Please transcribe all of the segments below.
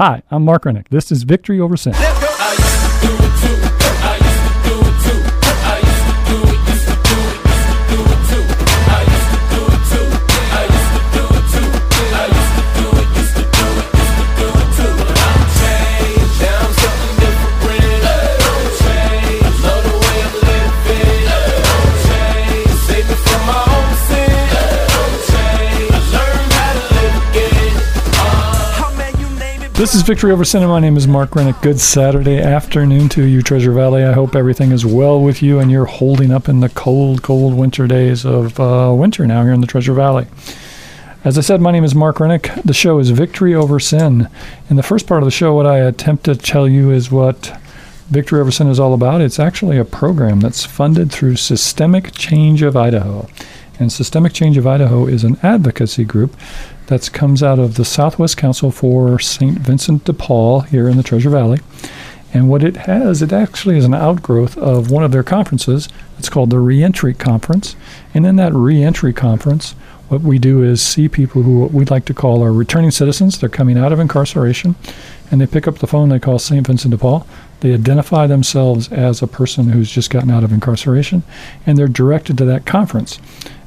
Hi, I'm Mark Rennick. This is Victory Over Sin. This is Victory Over Sin, and my name is Mark Rennick. Good Saturday afternoon to you, Treasure Valley. I hope everything is well with you and you're holding up in the cold, cold winter days of uh, winter now here in the Treasure Valley. As I said, my name is Mark Rennick. The show is Victory Over Sin. In the first part of the show, what I attempt to tell you is what Victory Over Sin is all about. It's actually a program that's funded through Systemic Change of Idaho. And Systemic Change of Idaho is an advocacy group that comes out of the Southwest Council for St. Vincent de Paul here in the Treasure Valley. And what it has, it actually is an outgrowth of one of their conferences. It's called the Reentry Conference. And in that Reentry Conference, what we do is see people who we'd like to call our returning citizens. They're coming out of incarceration, and they pick up the phone. They call St. Vincent de Paul. They identify themselves as a person who's just gotten out of incarceration, and they're directed to that conference.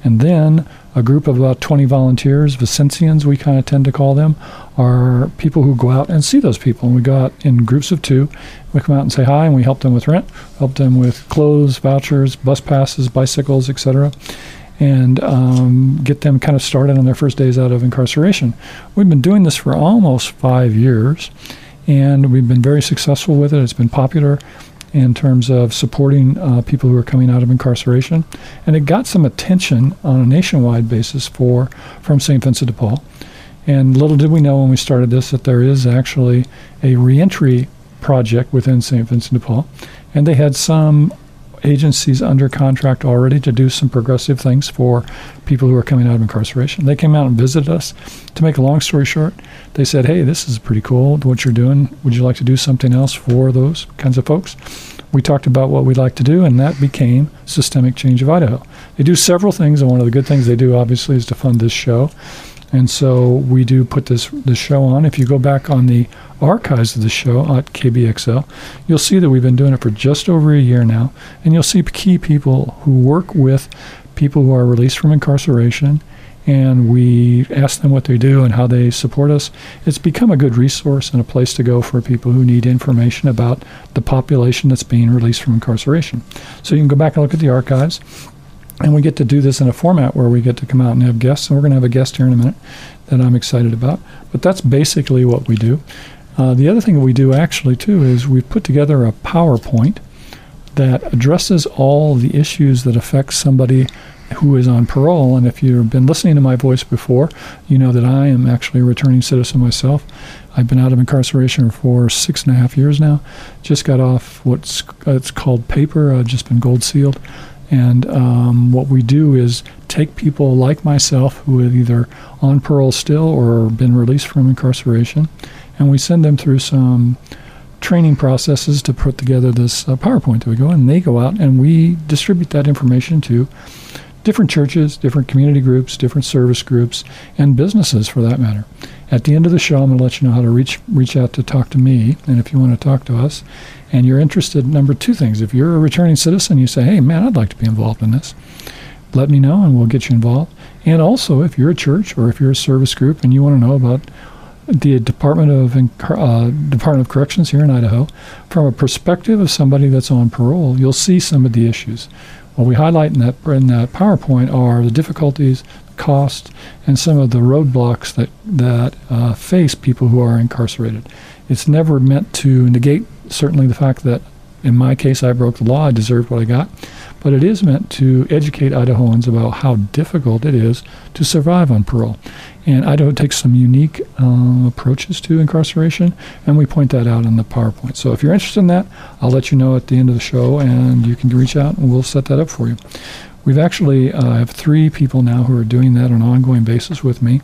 And then a group of about 20 volunteers, Vincentians, we kind of tend to call them, are people who go out and see those people. And we go out in groups of two. We come out and say hi, and we help them with rent, help them with clothes, vouchers, bus passes, bicycles, etc., and um, get them kind of started on their first days out of incarceration. We've been doing this for almost five years, and we've been very successful with it. It's been popular in terms of supporting uh, people who are coming out of incarceration, and it got some attention on a nationwide basis for from St. Vincent de Paul. And little did we know when we started this that there is actually a reentry project within St. Vincent de Paul, and they had some agencies under contract already to do some progressive things for people who are coming out of incarceration. They came out and visited us. To make a long story short, they said, Hey, this is pretty cool what you're doing. Would you like to do something else for those kinds of folks? We talked about what we'd like to do, and that became Systemic Change of Idaho. They do several things, and one of the good things they do, obviously, is to fund this show. And so we do put this this show on. If you go back on the archives of the show at KBXL, you'll see that we've been doing it for just over a year now, and you'll see key people who work with people who are released from incarceration, and we ask them what they do and how they support us. It's become a good resource and a place to go for people who need information about the population that's being released from incarceration. So you can go back and look at the archives. And we get to do this in a format where we get to come out and have guests. And we're going to have a guest here in a minute that I'm excited about. But that's basically what we do. Uh, the other thing we do actually, too, is we've put together a PowerPoint that addresses all the issues that affect somebody who is on parole. And if you've been listening to my voice before, you know that I am actually a returning citizen myself. I've been out of incarceration for six and a half years now. Just got off what's it's called paper. I've just been gold sealed. And um, what we do is take people like myself who are either on parole still or been released from incarceration, and we send them through some training processes to put together this uh, PowerPoint that we go, and they go out and we distribute that information to different churches, different community groups, different service groups, and businesses for that matter. At the end of the show, I'm going to let you know how to reach reach out to talk to me, and if you want to talk to us, and you're interested, number two things, if you're a returning citizen, you say, hey, man, I'd like to be involved in this, let me know, and we'll get you involved. And also, if you're a church or if you're a service group and you want to know about the Department of uh, Department of Corrections here in Idaho, from a perspective of somebody that's on parole, you'll see some of the issues. What we highlight in that in that PowerPoint are the difficulties, costs, and some of the roadblocks that that uh, face people who are incarcerated. It's never meant to negate certainly the fact that in my case I broke the law, I deserved what I got, but it is meant to educate Idahoans about how difficult it is to survive on parole. And Idaho takes some unique uh, approaches to incarceration, and we point that out in the PowerPoint. So if you're interested in that, I'll let you know at the end of the show, and you can reach out and we'll set that up for you. We've actually uh, have three people now who are doing that on an ongoing basis with me,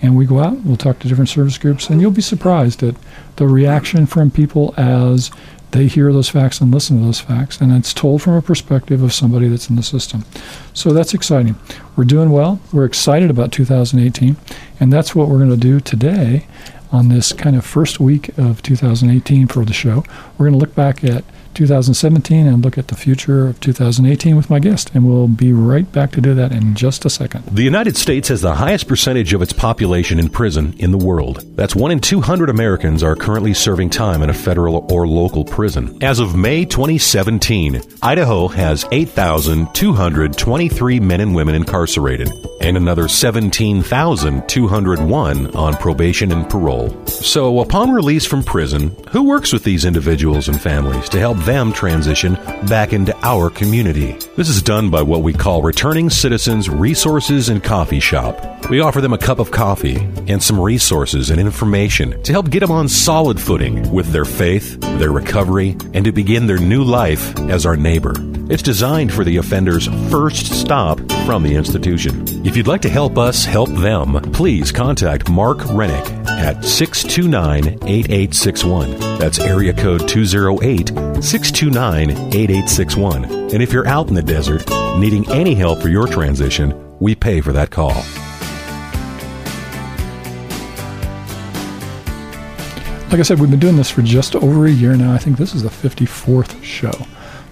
and we go out, we'll talk to different service groups, and you'll be surprised at the reaction from people as they hear those facts and listen to those facts, and it's told from a perspective of somebody that's in the system. So that's exciting. We're doing well. We're excited about 2018, and that's what we're going to do today on this kind of first week of 2018 for the show. We're going to look back at 2017 and look at the future of 2018 with my guest. And we'll be right back to do that in just a second. The United States has the highest percentage of its population in prison in the world. That's one in 200 Americans are currently serving time in a federal or local prison. As of May 2017, Idaho has 8,223 men and women incarcerated and another 17,201 on probation and parole. So, upon release from prison, who works with these individuals and families to help them transition back into our community. This is done by what we call Returning Citizens Resources and Coffee Shop. We offer them a cup of coffee and some resources and information to help get them on solid footing with their faith, their recovery, and to begin their new life as our neighbor. It's designed for the offender's first stop from the institution. If you'd like to help us help them, please contact Mark Rennick at 629 8861. That's area code 208 629 8861. And if you're out in the desert needing any help for your transition, we pay for that call. Like I said, we've been doing this for just over a year now. I think this is the 54th show.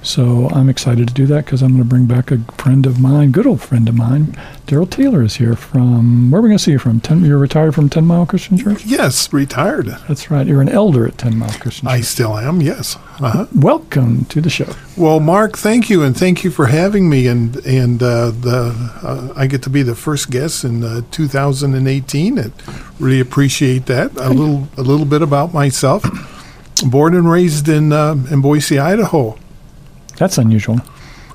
So I'm excited to do that because I'm going to bring back a friend of mine, good old friend of mine. Darrell Taylor is here from, where are we going to see you from? Ten, you're retired from 10 Mile Christian Church? Yes, retired. That's right. You're an elder at 10 Mile Christian Church. I still am, yes. Uh-huh. Welcome to the show. Well, Mark, thank you, and thank you for having me. And and uh, the uh, I get to be the first guest in uh, 2018. And really appreciate that. A little a little bit about myself. Born and raised in uh, in Boise, Idaho. That's unusual.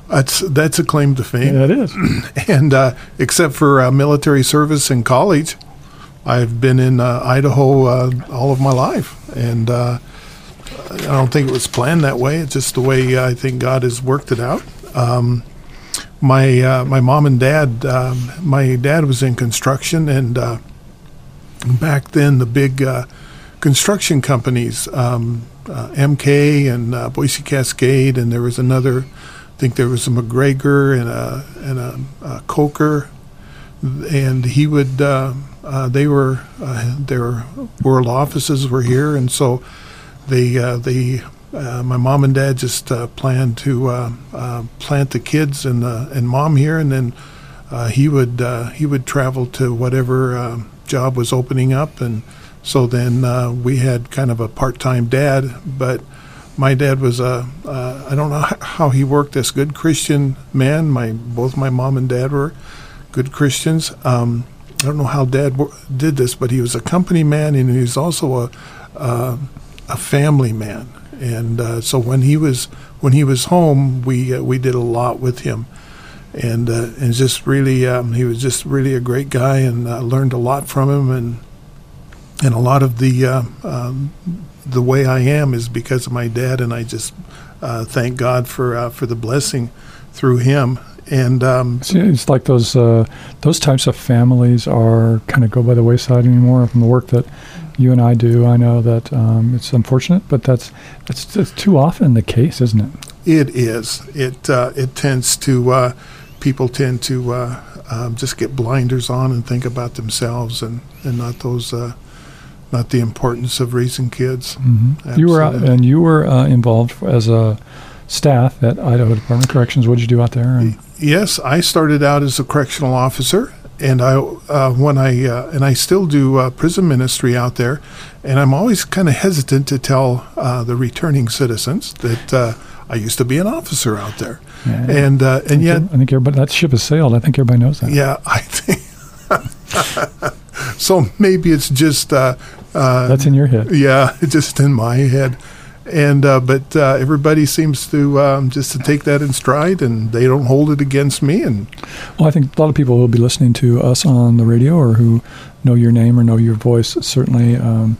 That's that's a claim to fame. Yeah, it is. and uh, except for uh, military service in college, I've been in uh, Idaho uh, all of my life, and uh, I don't think it was planned that way. It's just the way I think God has worked it out. Um, my uh, my mom and dad, um, my dad was in construction, and back then the big construction companies. Um, uh, MK and uh, Boise Cascade, and there was another. I think there was a McGregor and a and a, a Coker, and he would. Uh, uh they were uh, their world offices were here, and so they uh, they. my mom and dad just planned to plant the kids and and mom here, and then he would he would travel to whatever job was opening up, and so then uh, we had kind of a part-time dad, but my dad was a uh, I don't know how he worked this good Christian man. My both my mom and dad were good Christians. Um, I don't know how dad did this, but he was a company man and he was also a uh, a family man. And uh, so when he was when he was home, we uh, we did a lot with him and uh, and just really um, he was just really a great guy and uh, learned a lot from him and and a lot of the um, the way I am is because of my dad, and I just uh, thank God for uh, for the blessing through him. And um, it's like those uh, those types of families are kind of go by the wayside anymore from the work that you and I do. I know that um, it's unfortunate, but that's that's, that's too often the case, isn't it? It is. It uh, it tends to uh, people tend to um, just get blinders on and think about themselves and and not those not the importance of raising kids. Mm-hmm. You were out, and you were uh, involved as a staff at Idaho Department of Corrections. What did you do out there? And yes, I started out as a correctional officer, and I uh, when I uh, and I still do uh, prison ministry out there, and I'm always kind of hesitant to tell uh, the returning citizens that. Uh, I used to be an officer out there, yeah, and and yet I think everybody that ship has sailed. I think everybody knows that. Yeah, I think so maybe it's just uh, uh, that's in your head. Yeah, just in my head. And uh, but uh, everybody seems to um, just to take that in stride, and they don't hold it against me. And well, I think a lot of people who will be listening to us on the radio, or who know your name or know your voice. Certainly, um,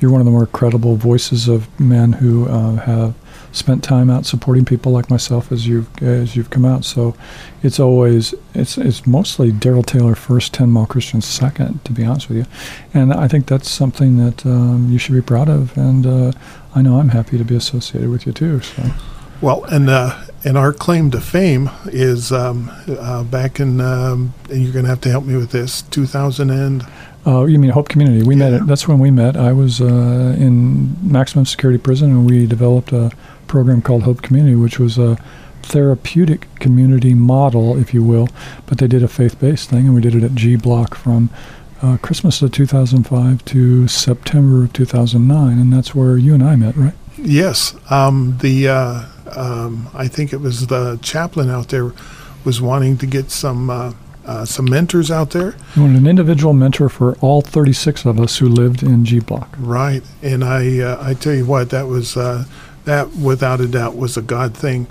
you're one of the more credible voices of men who uh, have spent time out supporting people like myself as you've as you've come out. So it's always it's it's mostly Darrell Taylor first, ten mile Christian second, to be honest with you. And I think that's something that um, you should be proud of. And uh, I know I'm happy to be associated with you too. So. Well, and uh, and our claim to fame is um, uh, back in, um, and you're going to have to help me with this, 2000 and Uh, you mean Hope Community? We met. At, that's when we met. I was uh, in maximum security prison, and we developed a program called Hope Community, which was a therapeutic community model, if you will. But they did a faith-based thing, and we did it at G Block from uh, Christmas of 2005 to September of 2009, and that's where you and I met, right? Yes. Um, the uh, um, I think it was the chaplain out there was wanting to get some uh, uh, some mentors out there. You wanted an individual mentor for all 36 of us who lived in G Block. Right, and I uh, I tell you what, that was uh, that without a doubt was a God thing.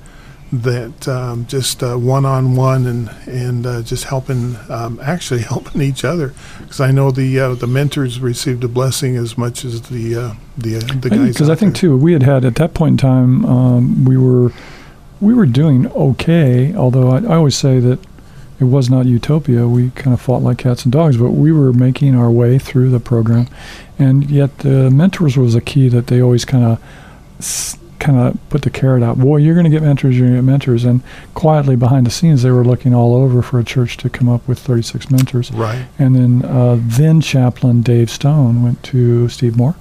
That um, just one on one and and uh, just helping, um, actually helping each other, because I know the uh, the mentors received a blessing as much as the uh, the the guys. Because I think there. too, we had had at that point in time, um, we were we were doing okay. Although I, I always say that it was not utopia. We kind of fought like cats and dogs, but we were making our way through the program, and yet the mentors was a key that they always kind of kind of put the carrot out. Boy, you're going to get mentors. You're going to get mentors. And quietly behind the scenes, they were looking all over for a church to come up with 36 mentors. Right. And then uh, then chaplain Dave Stone went to Steve Moore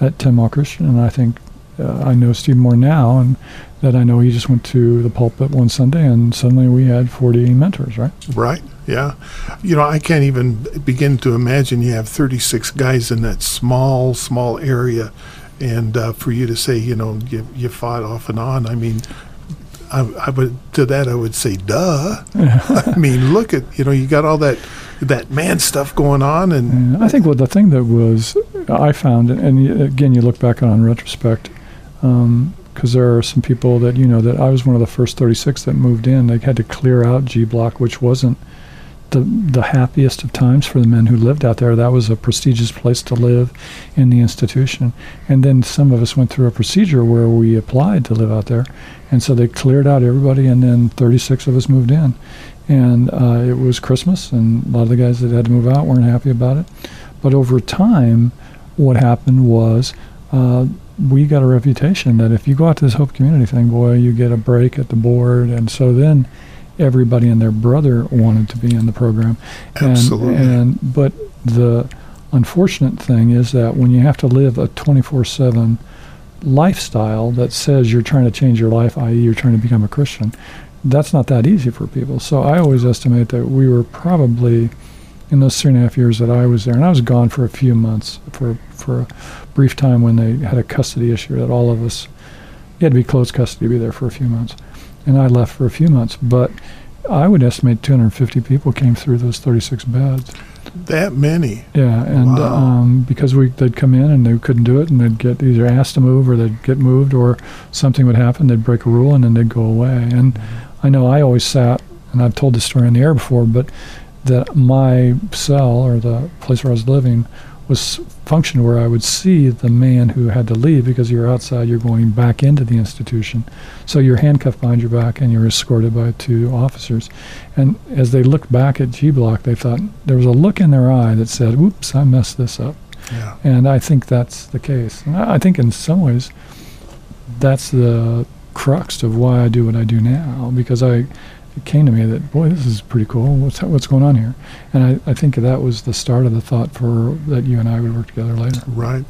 at Ten Mile Christian, and I think uh, I know Steve Moore now, and that I know he just went to the pulpit one Sunday, and suddenly we had 40 mentors, right? Right. Yeah. You know, I can't even begin to imagine you have 36 guys in that small, small area. And uh, for you to say, you know, you, you fought off and on, I mean, I, I would to that I would say, duh. I mean, look at you know, you got all that that man stuff going on, and I think what the thing that was I found, and again, you look back on retrospect, because um, there are some people that you know that I was one of the first 36 that moved in. They had to clear out G Block, which wasn't the the happiest of times for the men who lived out there. That was a prestigious place to live in the institution. And then some of us went through a procedure where we applied to live out there, and so they cleared out everybody, and then 36 of us moved in. And uh, it was Christmas, and a lot of the guys that had to move out weren't happy about it. But over time, what happened was. Uh, we got a reputation that if you go out to this Hope Community thing, boy, you get a break at the board. And so then everybody and their brother wanted to be in the program. Absolutely. And, and but the unfortunate thing is that when you have to live a 24/7 lifestyle that says you're trying to change your life, i.e., you're trying to become a Christian, that's not that easy for people. So I always estimate that we were probably in those three and a half years that I was there, and I was gone for a few months for for a brief time when they had a custody issue that all of us you had to be close custody to be there for a few months and I left for a few months. But I would estimate 250 people came through those 36 beds. That many? Yeah, and wow. um, because we they'd come in and they couldn't do it, and they'd get either asked to move or they'd get moved, or something would happen. They'd break a rule and then they'd go away. And mm-hmm. I know I always sat, and I've told this story on the air before, but that my cell or the place where I was living was functioned where I would see the man who had to leave because you're outside, you're going back into the institution. So you're handcuffed behind your back and you're escorted by two officers. And as they looked back at G Block, they thought there was a look in their eye that said, "Whoops, I messed this up." Yeah. And I think that's the case. And I think in some ways, that's the crux of why I do what I do now because I it came to me that boy, this is pretty cool. What's what's going on here? And I, I think that was the start of the thought for that you and I would work together later. Right.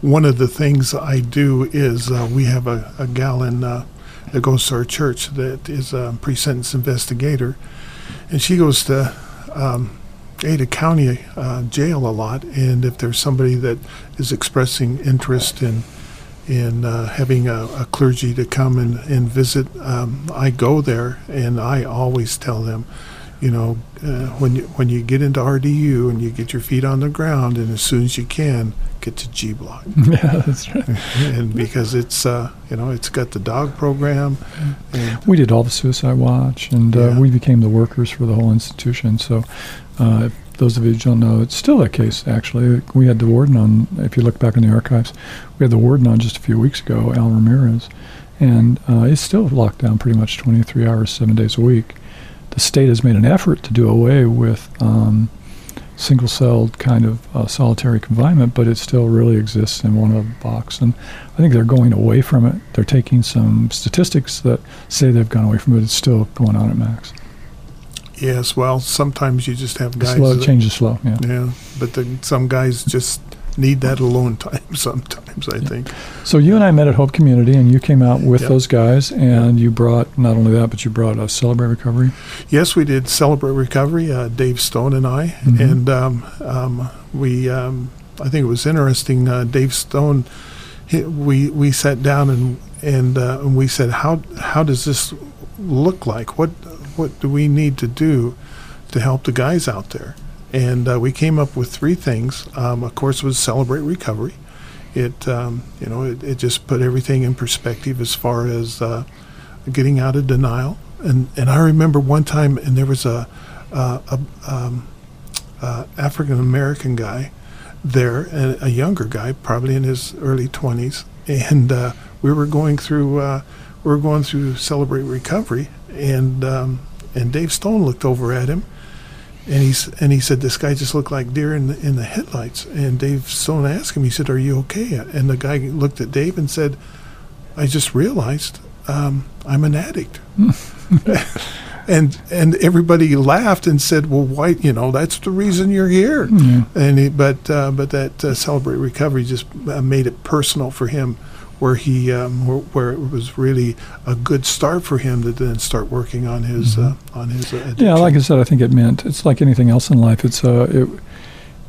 One of the things I do is uh, we have a, a gal in uh, that goes to our church that is a pre-sentence investigator, and she goes to um, Ada County uh, jail a lot. And if there's somebody that is expressing interest in in uh, having a, a, clergy to come and, and visit. Um, I go there and I always tell them, you know, uh, when you when you get into RDU and you get your feet on the ground and as soon as you can get to G Block. Yeah, that's right. and because it's uh, you know it's got the dog program. we did all the suicide watch and uh, yeah. we became the workers for the whole institution. So uh, those of you who don't know, it's still a case, actually. We had the warden on, if you look back in the archives, we had the warden on just a few weeks ago, Al Ramirez, and uh, he's still locked down pretty much 23 hours, seven days a week. The state has made an effort to do away with um, single celled kind of uh, solitary confinement, but it still really exists in one of the box. And I think they're going away from it. They're taking some statistics that say they've gone away from it. It's still going on at max. Yes, well, sometimes you just have guys. Slow that- change is slow. Yeah. Yeah, but the, some guys just need that alone time sometimes, I think. So you and I met at Hope Community, and you came out with Yep. those guys, and you brought not only that, but you brought a Celebrate Recovery. Yes, we did Celebrate Recovery, uh, Dave Stone and I. Mhm. And um, um, we, um, I think it was interesting. Uh, Dave Stone, he, we, we sat down and, and, uh, and we said, how, how does this look like? What, what do we need to do to help the guys out there? And uh, we came up with three things. Um, of course, was Celebrate Recovery. It, um, you know, it, it just put everything in perspective as far as uh, getting out of denial. And and I remember one time, and there was a, uh, a um, uh, African American guy there, a younger guy, probably in his early twenties, and uh, we were going through uh, we were going through Celebrate Recovery, and um, and Dave Stone looked over at him, and he's and he said, "This guy just looked like deer in the, in the headlights." And Dave Stone asked him, he said, "Are you okay?" And the guy looked at Dave and said, "I just realized um, I'm an addict." and and everybody laughed and said, "Well, why? You know, that's the reason you're here." And he, but uh, but that uh, celebrate recovery just uh, made it personal for him, where he um, where, where it was really a good start for him to then start working on his uh, on his uh, addiction. Yeah, like I said, I think it meant it's like anything else in life. It's uh, it,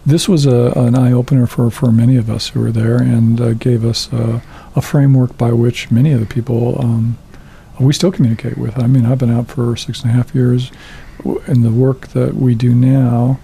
this was a, an eye opener for, for many of us who were there, and uh, gave us uh, a framework by which many of the people um, we still communicate with. I mean, I've been out for six and a half years, and the work that we do now.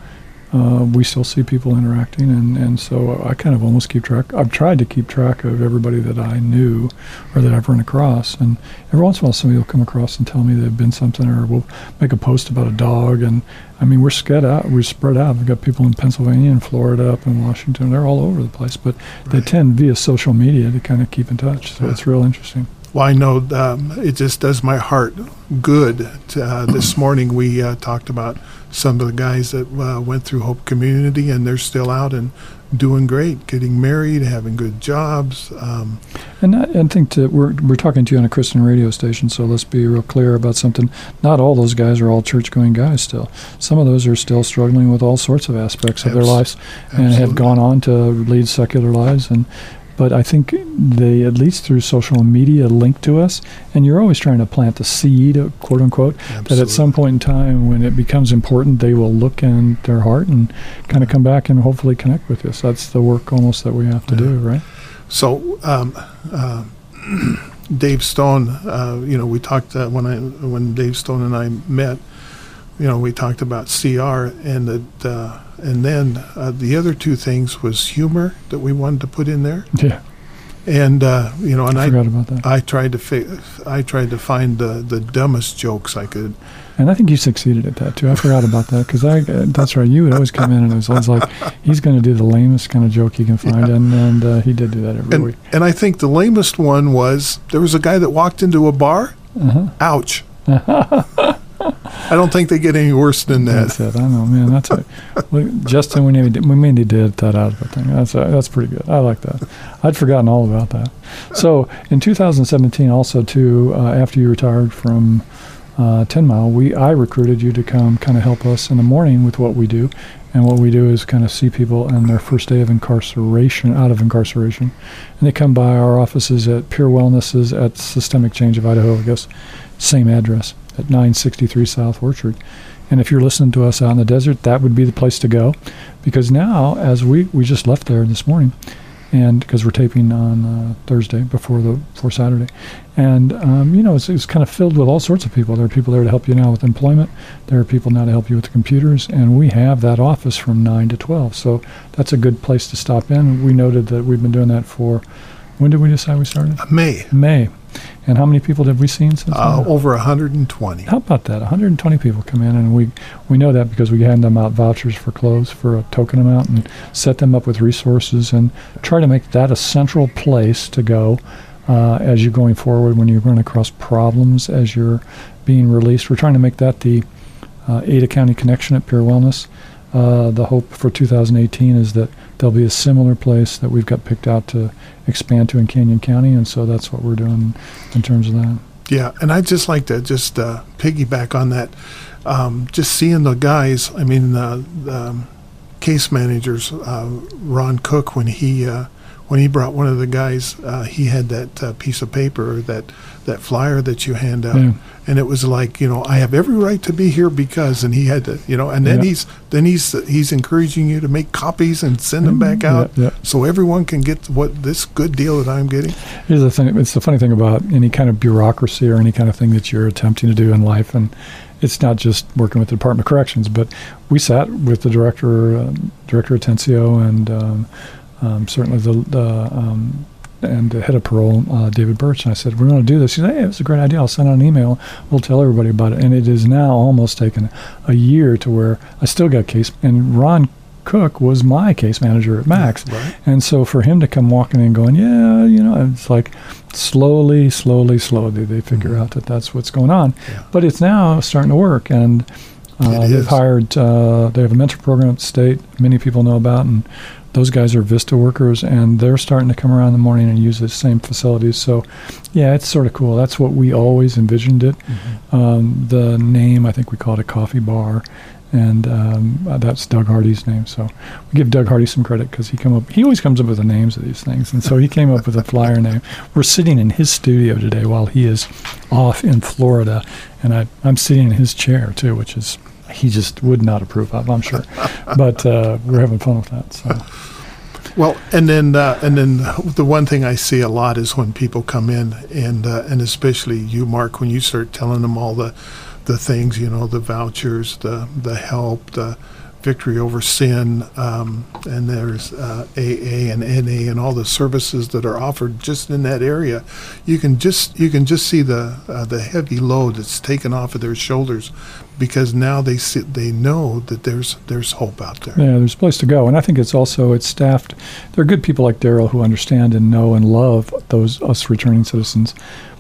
Uh, we still see people interacting, and, and so I kind of almost keep track. I've tried to keep track of everybody that I knew or that I've run across, and every once in a while somebody will come across and tell me they've been something, or we'll make a post about a dog, and I mean we're spread out. We're spread out. We've got people in Pennsylvania and Florida, up in Washington. They're all over the place, but they tend via social media to kind of keep in touch. So Yeah. it's real interesting. Well, I know um, it just does my heart good. To, uh, this morning we uh, talked about some of the guys that uh, went through Hope Community, and they're still out and doing great, getting married, having good jobs. Um, And I, I think that we're we're talking to you on a Christian radio station, so let's be real clear about something. Not all those guys are all church-going guys. Still, some of those are still struggling with all sorts of aspects of their lives, and have gone on to lead secular lives. And but I think they, at least through social media, link to us. And you're always trying to plant the seed, uh, quote unquote, that at some point in time, when it becomes important, they will look in their heart and kind of come back and hopefully connect with us. That's the work almost that we have to Yeah. do, right? So, um, uh, Dave Stone, uh, you know, we talked uh, when I when Dave Stone and I met. You know, we talked about CR, and that, uh, and then uh, the other two things was humor that we wanted to put in there, Yeah, and uh, you know, and I I forgot about that. I tried to fi- I tried to find the the dumbest jokes I could. And I think you succeeded at that too. I forgot about that because I. uh, That's right. You would always come in and it was always like he's going to do the lamest kind of joke he can find, and and uh, he did do that every And week. and I think the lamest one was there was a guy that walked into a bar. Uh-huh. Ouch. I don't think they get any worse than That's that. it. I know, man. That's it. We, Justin, we need we mainly did that out of the thing. That's uh, that's pretty good. I like that. I'd forgotten all about that. So in 2017, also too, uh, after you retired from uh, 10 Mile, we I recruited you to come kind of help us in the morning with what we do, and what we do is kind of see people on their first day of incarceration, out of incarceration, and they come by our offices at Pure Wellnesses at Systemic Change of Idaho. I guess same address at 963 South Orchard. And if you're listening to us out in the desert, that would be the place to go, because now, as we we just left there this morning, and because we're taping on uh, Thursday before the before Saturday, and um, you know it's, it's kind of filled with all sorts of people. There are people there to help you now with employment. There are people now to help you with the computers, and we have that office from nine to twelve. So that's a good place to stop in. We noted that we've been doing that for. When did we decide we started? May May. And how many people have we seen since? uh, then? over 120. How about that? 120 people come in, and we we know that because we hand them out vouchers for clothes for a token amount, and set them up with resources, and try to make that a central place to go uh, as you're going forward when you run across problems as you're being released. We're trying to make that the uh, Ada County connection at Pure Wellness. Uh, the hope for 2018 is that there'll be a similar place that we've got picked out to expand to in Canyon County, and so that's what we're doing in terms of that. Yeah, and I'd just like to just uh, piggyback on that. Um, just seeing the guys, I mean, the um, case managers, uh, Ron Cook, when he uh, when he brought one of the guys, uh, he had that uh, piece of paper, that that flyer that you hand out, Yeah. and it was like, you know, I have every right to be here because, and he had to, you know, and then Yeah. he's then he's he's encouraging you to make copies and send them back out, yeah. so everyone can get what this good deal that I'm getting. Here's the thing. It's the funny thing about any kind of bureaucracy or any kind of thing that you're attempting to do in life, and it's not just working with the Department of Corrections, but we sat with the director, um, Director Atencio, and um, um, certainly the, the um, and the head of parole, uh, David Birch, and I said, "We're going to do this." He said, "Hey, it's a great idea. I'll send out an email. We'll tell everybody about it." And it is now almost taken a year to where I still got case. And Ron Cook was my case manager at Max, Right. and so for him to come walking in going, yeah, you know, it's like slowly, slowly, slowly they figure Mhm. out that that's what's going on. Yeah. But it's now starting to work, and uh, they've hired. Uh, they have a mentor program at the state. Many people know about, and those guys are Vista workers, and they're starting to come around in the morning and use the same facilities. So, yeah, it's sort of cool. That's what we always envisioned it. Um, the name, I think we call it a coffee bar, and um, uh, that's Doug Hardy's name. So we give Doug Hardy some credit because he come up. He always comes up with the names of these things, and so he came up with a flyer name. We're sitting in his studio today while he is off in Florida, and I, I'm sitting in his chair too, which is he just would not approve of, I'm sure. But uh, we're having fun with that. So Well, and then uh, and then the one thing I see a lot is when people come in and uh, and especially you, Mark, when you start telling them all the the things, you know, the vouchers, the the help, the victory over sin, um, and there's uh, AA and NA and all the services that are offered just in that area. You can just you can just see the uh, the heavy load that's taken off of their shoulders because now they see, they know that there's there's hope out there. Yeah, there's a place to go, and I think it's also it's staffed. There are good people like Darrell who understand and know and love those us returning citizens,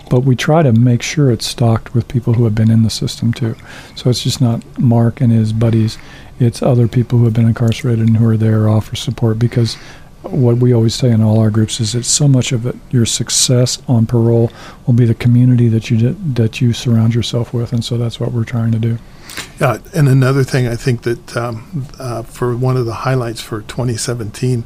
but we try to make sure it's stocked with people who have been in the system too. So it's just not Mark and his buddies; it's other people who have been incarcerated and who are there offer support because. What we always say in all our groups is that so much of it, your success on parole will be the community that you did, that you surround yourself with, and so that's what we're trying to do. Yeah, and another thing I think that um, uh, for one of the highlights for 2017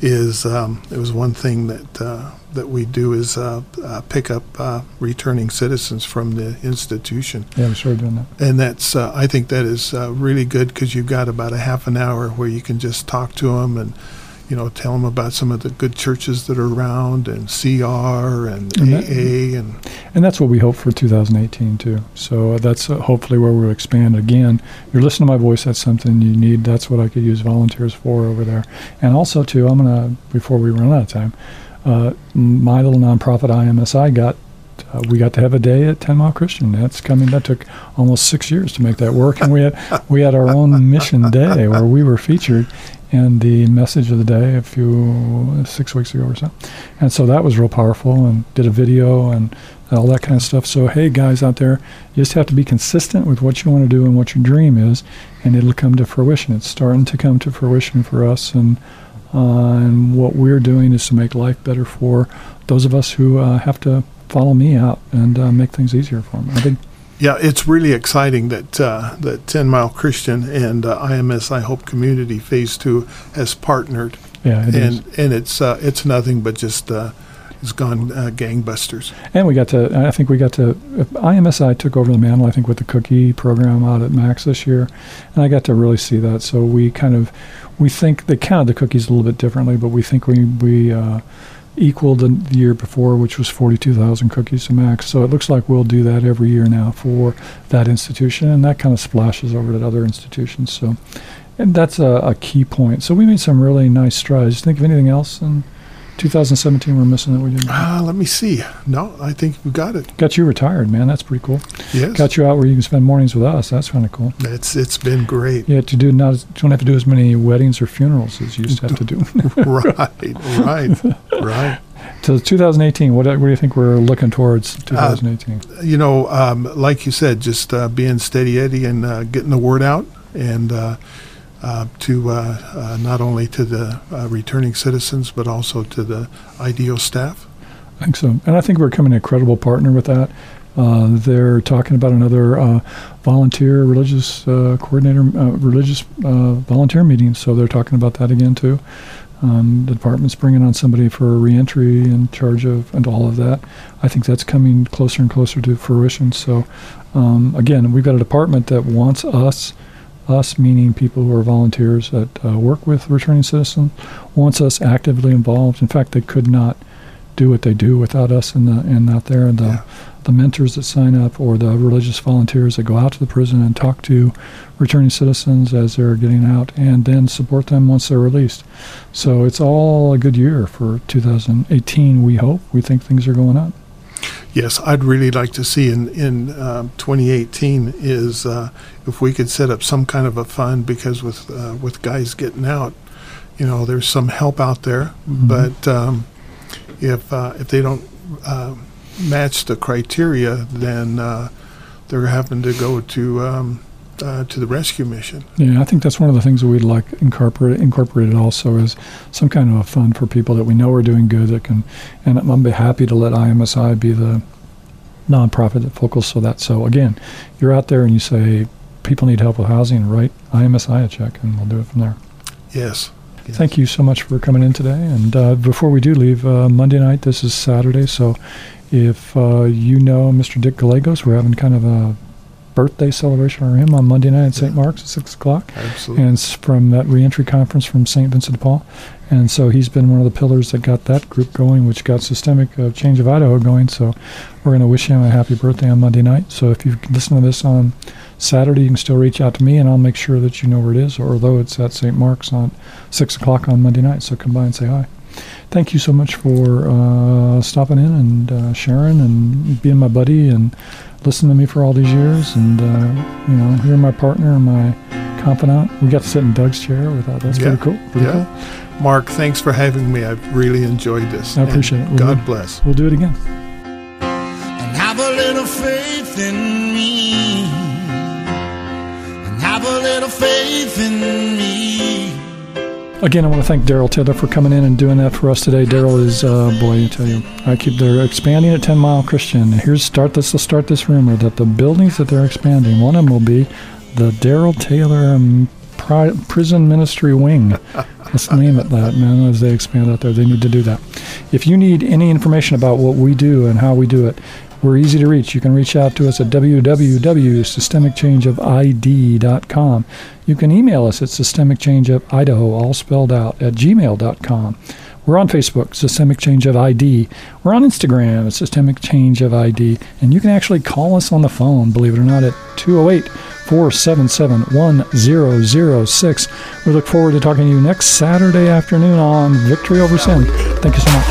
is um, it was one thing that uh, that we do is uh, uh, pick up uh, returning citizens from the institution, Yeah, we started doing that. and that's uh, I think that is uh, really good because you've got about a half an hour where you can just talk to them and you know tell them about some of the good churches that are around and CR and And that- AA and And that's what we hope for 2018 too. So uh, that's uh, hopefully where we'll expand again. You're listening to my voice. That's something you need. That's what I could use volunteers for over there. And also too, I'm gonna before we run out of time, uh, my little nonprofit IMSI got. Uh, we got to have a day at Ten Mile Christian. That's coming. That took almost six years to make that work, and we had we had our own mission day where we were featured in the message of the day a few six weeks ago or so. And so that was real powerful and did a video and all that kind of stuff. So, hey, guys out there, you just have to be consistent with what you want to do and what your dream is, and it'll come to fruition. It's starting to come to fruition for us. And, uh, and what we're doing is to make life better for those of us who uh, have to follow me out and uh, make things easier for them. I think Yeah, it's really exciting that uh, that Ten Mile Christian and uh, IMSI Hope Community Phase Two has partnered, Yeah, it is. and and it's uh, it's nothing but just uh, it's gone uh, gangbusters. And we got to, I think we got to, IMSI took over the mantle, I think, with the cookie program out at Max this year. And I got to really see that. So we kind of, we think they counted the cookies a little bit differently, but we think we, we uh, equaled the, the year before, which was 42,000 cookies to Max. So it looks like we'll do that every year now for that institution. And that kind of splashes over to other institutions. So, and that's a, a key point. So we made some really nice strides. Think of anything else in 2017 we're missing that we didn't? Ah, let me see. No, I think we got it. Got you retired, man. That's pretty cool. Yes, Got you out where you can spend mornings with us. That's kind of cool. it's it's been great. Yeah, to do not you don't have to do as many weddings or funerals as you used to have to do. right, right, right. to 2018, what, what do you think we're looking towards 2018? You know, um, like you said, just uh, being steady Eddie and uh, getting the word out, and uh, to uh, uh, not only to the uh, returning citizens but also to the IDEO staff. I think so. And I think we're becoming a credible partner with that. Uh, they're talking about another volunteer religious coordinator, religious volunteer meeting. So they're talking about that again too. Um, the department's bringing on somebody for reentry in charge of and all of that. I think that's coming closer and closer to fruition. So um, again, we've got a department that wants us us meaning people who are volunteers that uh, work with returning citizens, wants us actively involved. In fact, they could not do what they do without us and the and out there and the Yeah. the mentors that sign up or the religious volunteers that go out to the prison and talk to returning citizens as they're getting out and then support them once they're released. So it's all a good year for 2018. We hope. We think things are going up. Yes, I'd really like to see in in um, 2018 is uh, if we could set up some kind of a fund because with uh, with guys getting out, you know, there's some help out there, but um, if uh, if they don't uh, match the criteria, then uh, they're having to go to um, uh, to the rescue mission. Yeah, I think that's one of the things that we'd like incorporate incorporated also is some kind of a fund for people that we know are doing good that can, and I'm be happy to let IMSI be the nonprofit that focuses on that. So again, you're out there and you say people need help with housing, write IMSI a check, and we'll do it from there. Yes. Thank you so much for coming in today. And uh, before we do leave, uh, Monday night, this is Saturday, so if uh, you know Mr. Dick Gallegos, we're having kind of a birthday celebration for him on Monday night at St. Mark's at 6 o'clock. Absolutely. And from that reentry conference from St. Vincent de Paul. And so he's been one of the pillars that got that group going, which got Systemic uh, Change of Idaho going. So we're going to wish him a happy birthday on Monday night. So if you listen to this on Saturday, you can still reach out to me, and I'll make sure that you know where it is, although it's at St. Mark's on 6 o'clock on Monday night. So come by and say hi. Thank you so much for uh, stopping in and uh, sharing and being my buddy and listening to me for all these years. And, uh, you know, you're my partner and my confidant. We got to sit in Doug's chair with that. That's Yeah. pretty cool. Pretty Yeah. Mark, thanks for having me. I've really enjoyed this. I appreciate And it. We'll God do- bless. We'll do it again. and have a little faith in me and have a little faith in me Again, I want to thank Darrell Taylor for coming in and doing that for us today. Darrell is, uh, boy, I tell you, I keep they're expanding at Ten Mile Christian. Here's start this. Let's start this rumor that the buildings that they're expanding, one of them will be the Darrell Taylor um, pri- Prison Ministry Wing. Let's name it that, man. As they expand out there, they need to do that. If you need any information about what we do and how we do it, we're easy to reach. You can reach out to us at www.systemicchangeofid.com. You can email us at systemicchangeofidaho, all spelled out, at gmail.com. We're on Facebook, Systemic Change of ID. We're on Instagram, Systemic Change of ID. And you can actually call us on the phone, believe it or not, at 208 477 1006. We look forward to talking to you next Saturday afternoon on Victory Over Sin. Thank you so much.